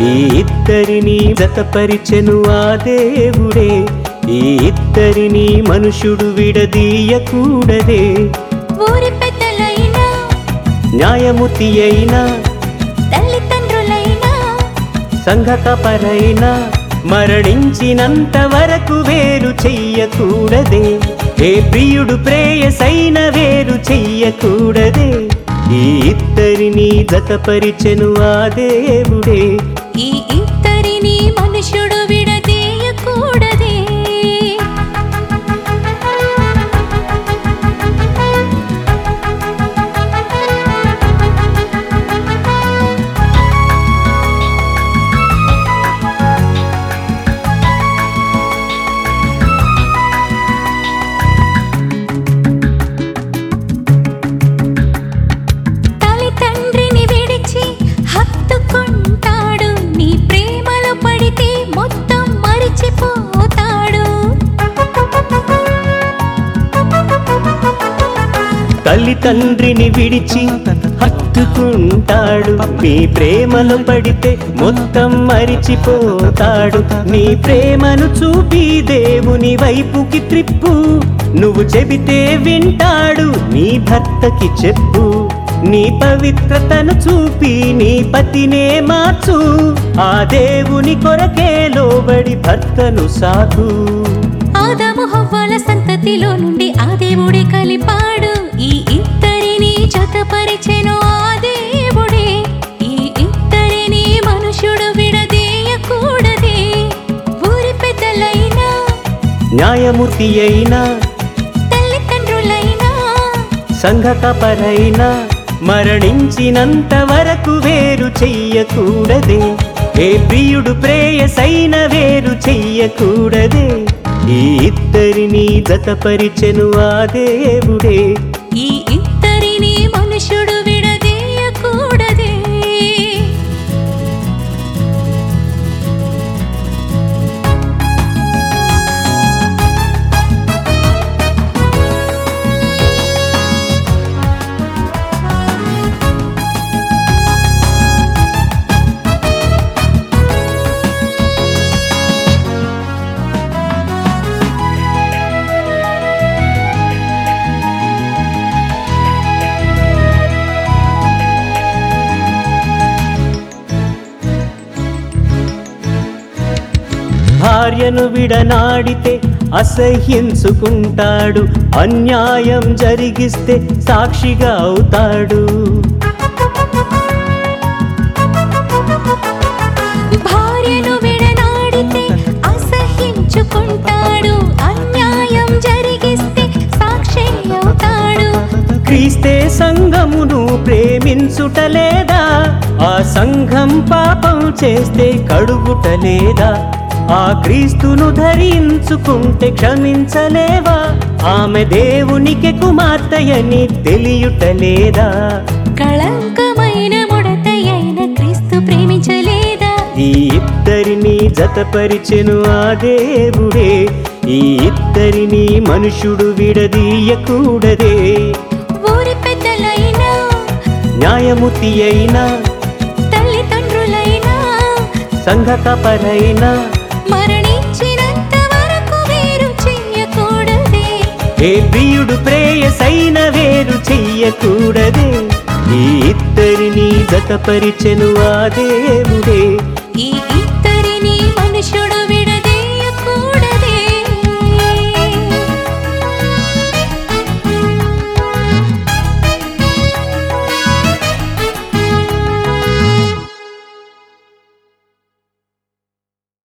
ఈ ఇద్దరిని జతపరిచెను ఆ దేవుడే. ఈ ఇద్దరిని మనుషుడు విడదీయకూడదే. ఊరి పెద్దలైనా న్యాయమూర్తి అయినా తల్లిదండ్రులైనా సంఘకపరైనా మరణించినంత వరకు వేరు చెయ్యకూడదే. ఏ ప్రియుడు ప్రేయసైన వేరు చెయ్యకూడదే. ఈ ఇద్దరిని జతపరిచెను ఆ దేవుడే. తల్లి తండ్రిని విడిచి హత్తుకుంటాడు. మీ ప్రేమలో పడితే మొత్తం మరిచిపోతాడు. నీ ప్రేమను చూపి దేవుని వైపుకి త్రిప్పు. నువ్వు చెబితే వింటాడు నీ భర్తకి చెప్పు. నీ పవిత్రతను చూపి నీ పతినే మార్చు. ఆ దేవుని కొరకే లోబడి భర్తను సాధు ఆదాము హవ్వాల సంతతిలో నుండి ఆ దేవుడే కలిపా. న్యాయమూర్తి అయినా తల్లిదండ్రులైనా సంఘకపరైనా మరణించినంత వరకు వేరు చెయ్యకూడదే. ఏ ప్రియుడు ప్రేయసైన వేరు చెయ్యకూడదే. ఈ ఇద్దరిని జతపరిచెను ఆ దేవుడే. భార్యను విడనాడితే అసహ్యించుకుంటాడు. అన్యాయం జరిగిస్తే సాక్షిగా అవుతాడు. భార్యను విడనాడితే అసహించుకుంటాడు అన్యాయం జరిగిస్తే సాక్షి అవుతాడు. క్రీస్తే సంఘమును ప్రేమించుట లేదా? ఆ సంఘం పాపం చేస్తే కడుగుట లేదా? ఆ క్రీస్తును ధరించుకుంటే క్షమించలేవా? ఆమె దేవునికి కుమార్తెయని తెలియుట లేదా కళంకమైన ముడత అయిన క్రీస్తు ప్రేమించలేదా? ఈ ఇద్దరిని జతపరిచెను ఆ దేవుడే. ఈ ఇద్దరిని మనుషుడు విడదీయకూడదే. ఊరి పెద్దలైనా న్యాయమూర్తి అయినా తల్లిదండ్రులైనా సంఘకపరైనా ఏ ప్రియుడు ప్రేయసైన వేరు చెయ్యకూడదే. ఈ ఇద్దరిని జతపరిచెను ఆ దేవుడే. ఈ